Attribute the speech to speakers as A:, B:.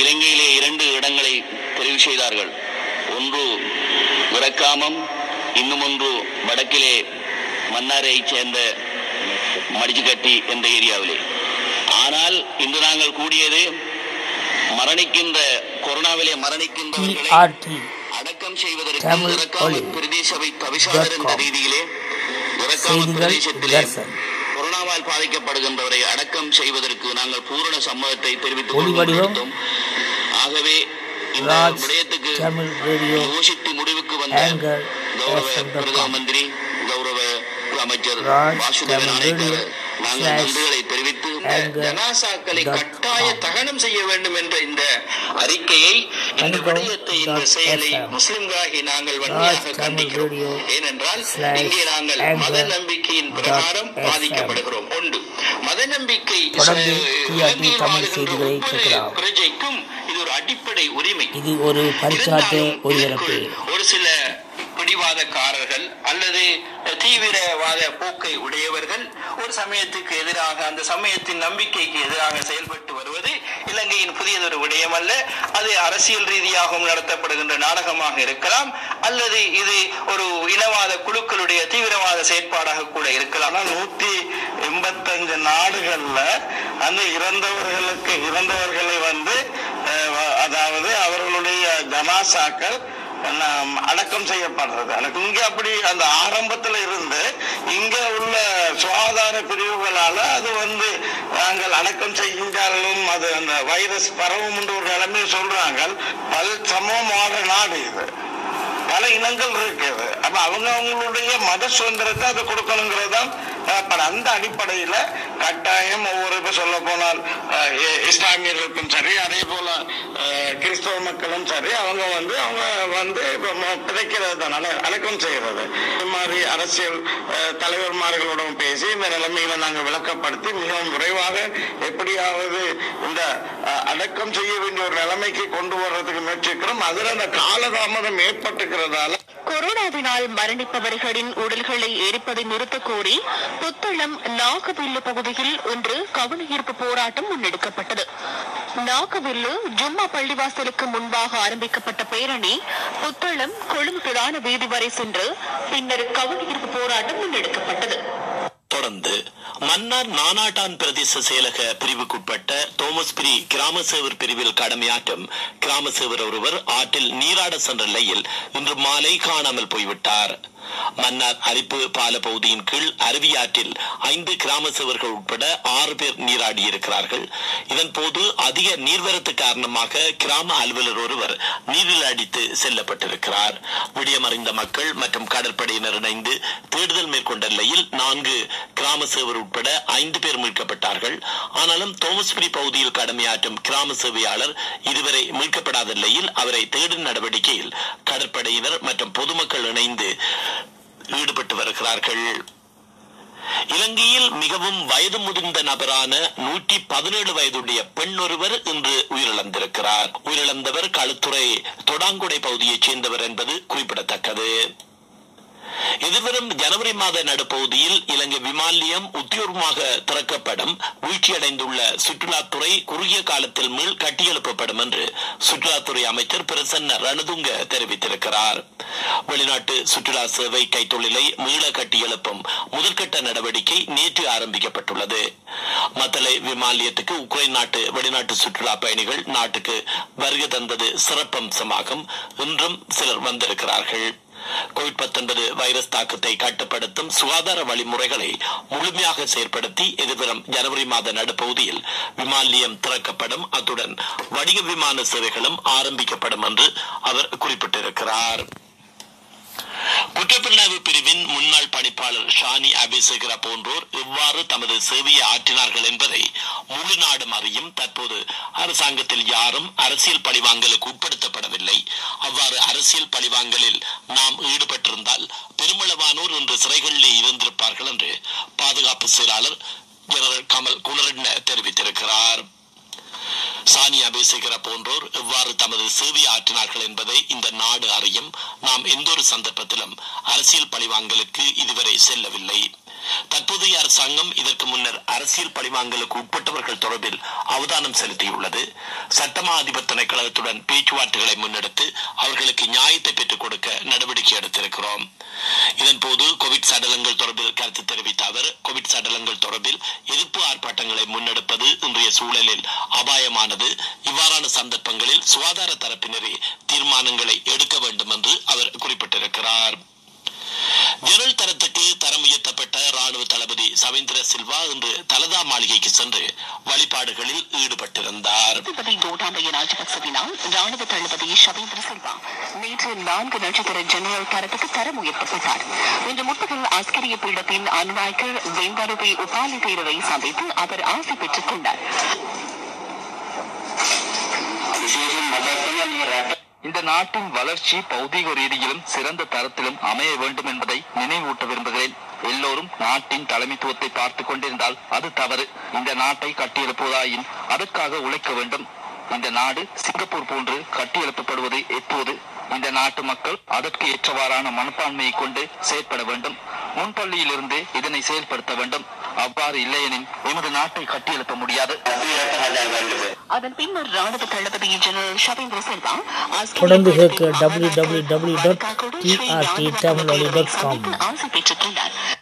A: இலங்கையிலே இரண்டு இடங்களை தெரிவு செய்தார்கள். ஒன்று விரக்காமம் இன்னும் ஒன்று வடக்கிலே மன்னாரைச் சேர்ந்த மடிச்சுக்கட்டி என்ற ஏரியாவிலே. ஆனால் இன்று நாங்கள் கூடியது மரணிக்கின்ற கொரோனாவிலே மரணிக்கின்றவர்களை
B: டிஆர்டி
A: அடக்கம் செய்வதற்கு பிரதேச சபை தவிசாளர் என்ற. ரீதியிலே பிரதேசத்திலே கொரோனாவால் பாதிக்கப்படுகின்றவரை அடக்கம் செய்வதற்கு நாங்கள் பூரண சம்மதத்தை தெரிவித்துக். ஆகவே இந்த விடயத்துக்கு யோசித்து முடிவுக்கு வந்த கௌரவ. பிரதம மந்திரி கௌரவ அமைச்சர்
B: ராஜ்
A: வாசுதேவ
B: தமிழ்
A: நாணயக்கர்
B: ரேடியோ
A: நாங்கள் நன்றிகளை தெரிவித்து ஜனாசாக்களை கட்டாய. தகனம் செய்ய வேண்டும் என்ற இந்த அறிக்கையை இந்த விடயத்தை இந்த செயலை. முஸ்லிம்களாகி நாங்கள் வன்மையாக கண்டிக்கிறோம் ஏனென்றால் இங்கே நாங்கள் மத நம்பிக்கையின் பிரகாரம். பாதிக்கப்படுகிறோம் ஒன்று மத நம்பிக்கை இலங்கையில் வாழ்கின்ற ஒவ்வொரு. பிரஜைக்கும் இது ஒரு அடிப்படை உரிமை
B: இது ஒரு
A: ஒரு சில பிடிவாதக்காரர்கள் அல்லது தீவிரவாத போக்கை உடையவர்கள் ஒரு சமயத்துக்கு எதிராக அந்த சமயத்தின் நம்பிக்கைக்கு எதிராக செயல்பட்டு வருவது இலங்கையின் புதியதொரு விடயம் அல்ல. அது அரசியல் ரீதியாகவும் நடத்தப்படுகின்ற நாடகமாக இருக்கலாம் அல்லது இது ஒரு இனவாத குழுக்களுடைய தீவிரவாத செயற்பாடாக கூட இருக்கலாம். நூத்தி எண்பத்தஞ்சு நாடுகள்ல அந்த இறந்தவர்களுக்கு இறந்தவர்களை வந்து அதாவது அவர்களுடைய ஜனாசாக்கள் அடக்கம் செய்யப்படுறது. எனக்கு இங்க அப்படி அந்த ஆரம்பத்துல இருந்து இங்க உள்ள சுகாதார பிரிவுகளால அது வந்து நாங்கள் அடக்கம் செய்கின்றாலும் அது அந்த வைரஸ் பரவும் என்று ஒரு நிலைமையை சொல்றாங்க பல் சமமான நாடு இது. பல இனங்கள் இருக்குது அப்ப அவங்க அவங்களுடைய மத சுதந்திரத்தை அதை கொடுக்கணுங்கிறதுதான் அந்த அடிப்படையில கட்டாயம் ஒவ்வொரு இப்ப சொல்ல போனால் அஹ், இஸ்லாமியர்களுக்கும் சரி அதே போல அஹ், கிறிஸ்தவ மக்களும் சரி அவங்க வந்து அவங்க வந்து கிடைக்கிறது தான் அடக்கம் செய்கிறது. இந்த மாதிரி அரசியல் அஹ், தலைவர்மார்களோடும் பேசி இந்த நிலைமையில நாங்கள் விளக்கப்படுத்தி மிகவும் விரைவாக எப்படியாவது இந்த அடக்கம் செய்ய வேண்டிய ஒரு நிலைமைக்கு கொண்டு வர்றதுக்கு முயற்சிக்கிறோம். அதில் அந்த காலதாமதம் ஏற்பட்டுக்கிறதால
C: கொரோனாவினால் மரணிப்பவர்களின் உடல்களை எரிப்பதை நிறுத்தக் கோரி புத்தளம் நாகவில்லு பகுதியில் இன்று கவனஈர்ப்பு போராட்டம் முன்னெடுக்கப்பட்டது. நாகவில்லு ஜும்மா பள்ளிவாசலுக்கு முன்பாக ஆரம்பிக்கப்பட்ட பேரணி புத்தளம் கொழும்பு பிரதான வீதி வரை சென்று பின்னர் கவனஈர்ப்பு போராட்டம் முன்னெடுக்கப்பட்டது.
D: தொடர்ந்து மன்னார் நானாட்டான் பிரதேச செயலக பிரிவுக்குட்பட்ட தோமஸ்பிரி கிராம சேவர் பிரிவில் கடமையாற்றும் கிராம சேவர் ஒருவர் ஆற்றில் நீராட சென்ற நிலையில் இன்று மாலை காணாமல் போய்விட்டார். மன்னார் அரிப்பு பால பகுதியின் கீழ் அருவியாற்றில் ஐந்து கிராம சேவர்கள் உட்பட ஆறு பேர் நீராடி இருக்கிறார்கள் இதன் போது அதிக நீர்வரத்து காரணமாக கிராம அலுவலர் ஒருவர் நீரில் அடித்து செல்லப்பட்டிருக்கிறார். விடியமறிந்த மக்கள் மற்றும் கடற்படையினர் இணைந்து தேடுதல் மேற்கொண்ட நிலையில் நான்கு கிராம சேவர் உட்பட ஐந்து பேர் மீட்கப்பட்டார்கள். ஆனாலும் தோமஸ்பிரி பகுதியில் கடமையாற்றும் கிராம சேவையாளர் இதுவரை மீட்கப்படாத நிலையில் அவரை தேடும் நடவடிக்கையில் கடற்படையினர் மற்றும் பொதுமக்கள் இணைந்து ஈடுபட்டு வருகிறார்கள். இலங்கையில் மிகவும் வயது முதிர்ந்த நபரான நூற்றி பதினேழு வயதுடைய பெண் ஒருவர் இன்று உயிரிழந்திருக்கிறார். உயிரிழந்தவர் களுத்துறை தொடாங்குடை பகுதியைச் சேர்ந்தவர் என்பது குறிப்பிடத்தக்கது. எதிர்வரும் ஜனவரி மாத நடுப்பகுதியில் இலங்கை விமானியம் உத்தியோகமாக திறக்கப்படும் வீழ்ச்சியடைந்துள்ள சுற்றுலாத்துறை குறுகிய காலத்தில் மீள் கட்டியெழுப்பப்படும் என்று சுற்றுலாத்துறை அமைச்சர் பிரசன்ன ரணதுங்க தெரிவித்திருக்கிறார். வெளிநாட்டு சுற்றுலா சேவை கைத்தொழிலை மீள கட்டியெழுப்பும் முதற்கட்ட நடவடிக்கை நேற்று ஆரம்பிக்கப்பட்டுள்ளது. மத்தளை விமான நிலையத்துக்கு உக்ரைன் நாட்டு வெளிநாட்டு சுற்றுலா பயணிகள் நாட்டுக்கு வருகை தந்தது சிறப்பம்சமாகும். இன்றும் சிலர் வந்திருக்கிறார்கள். கோவிட் வைரஸ் தாக்கத்தை கட்டுப்படுத்தும் சுகாதார வழிமுறைகளை முழுமையாக செயற்படுத்தி எதிர்வரும் ஜனவரி மாத நடுப்பகுதியில் விமான நிலையம் திறக்கப்படும். அத்துடன் வணிக விமான சேவைகளும் ஆரம்பிக்கப்படும் என்று அவர் குறிப்பிட்டிருக்கிறார். குற்றப்பிரிவு பிரிவின் முன்னாள் பணிப்பாளர் ஷானி அபிசேகரா போன்றோர் எவ்வாறு தமது சேவையை ஆற்றினார்கள் என்பதை முழு நாடும் அறியும். தற்போது அரசாங்கத்தில் யாரும் அரசியல் பழிவாங்கலுக்கு உட்படுத்தப்படவில்லை. அவ்வாறு அரசியல் பழிவாங்கலில் நாம் ஈடுபட்டிருந்தால் பெருமளவானோர் இன்று சிறைகளிலே இருந்திருப்பார்கள் என்று பாதுகாப்பு செயலாளர் ஜெனரல் கமல் குணரட்ன தெரிவித்திருக்கிறார். சானியா பேசுகிற போன்றோர் எவ்வாறு தமது சேவை ஆற்றினார்கள் என்பதை இந்த நாடு நாம் எந்த ஒரு சந்தர்ப்பத்திலும் அரசியல் பழிவாங்கலுக்கு இதுவரை செல்லவில்லை. தற்போதைய அரசாங்கம் இதற்கு முன்னர் அரசியல் பழிவாங்கலுக்கு உட்பட்டவர்கள் தொடர்பில் அவதானம் செலுத்தியுள்ளது. சட்டமா அதிபர் திணைக்களத்துடன் பேச்சுவார்த்தைகளை முன்னெடுத்து அவர்களுக்கு நியாயத்தை பெற்றுக் கொடுக்க நடவடிக்கை எடுத்திருக்கிறோம். இதன்போது கோவிட் சடலங்கள் தொடர்பில் கருத்து தெரிவித்த அவர் கோவிட் சடலங்கள் தொடர்பில் எதிர்ப்பு ஆர்ப்பாட்டங்களை சூழலில் அபாயமானது. இவ்வாறான சந்தர்ப்பங்களில் சுகாதார தரப்பினரே தீர்மானங்களை எடுக்க வேண்டும் என்று அவர் குறிப்பிட்டிருக்கிறார். ஜெனரல் தரத்துக்கு தரம் உயர்த்த சவேந்திர சில்வா இன்று தலதா மாளிகைக்கு சென்று வழிபாடுகளில் ஈடுபட்டிருந்தார்.
C: ராணுவ தளபதி ஷவேந்திர சில்வா நேற்று நான்கு நட்சத்திர ஜெனரல் தரத்துக்கு தரம் உயர்த்தப்பட்டார். இன்று முற்பகல் ஆஸ்கரிய பீடத்தின் அனுநாயக்கர் வெங்கருபை உபாலி தேரவை சந்தித்து அவர் ஆசை பெற்றுக் கொண்டார்.
E: இந்த நாட்டின் வளர்ச்சி பௌதீக ரீதியிலும் சிறந்த தரத்திலும் அமைய வேண்டும் என்பதை நினைவூட்ட விரும்புகிறேன். எல்லோரும் நாட்டின் தலைமைத்துவத்தை பார்த்துக் கொண்டிருந்தால் அது தவறு. இந்த நாட்டை கட்டியெழுப்புவதாயின் அதற்காக உழைக்க வேண்டும். இந்த நாடு சிங்கப்பூர் போன்று கட்டியெழுப்பப்படுவது எப்போது இந்த நாட்டு மக்கள் அதற்கு ஏற்றவாறான மனப்பான்மையை கொண்டு செயற்பட வேண்டும். முன்பள்ளியிலிருந்து இதனை செயல்படுத்த வேண்டும். அவ்வாறு இல்லையெனில் எமது நாட்டை கட்டியெழுப்ப முடியாது.
C: அதன் பின்னர் ராணுவ தளபதி ஜெனரல் ஷவேந்திர சில்வா
B: தொடர்ந்து கேட்க
C: அனுநாயக்கர்
B: www.trttamiloli.com
C: ஆசை பெற்றுக் கொண்டார்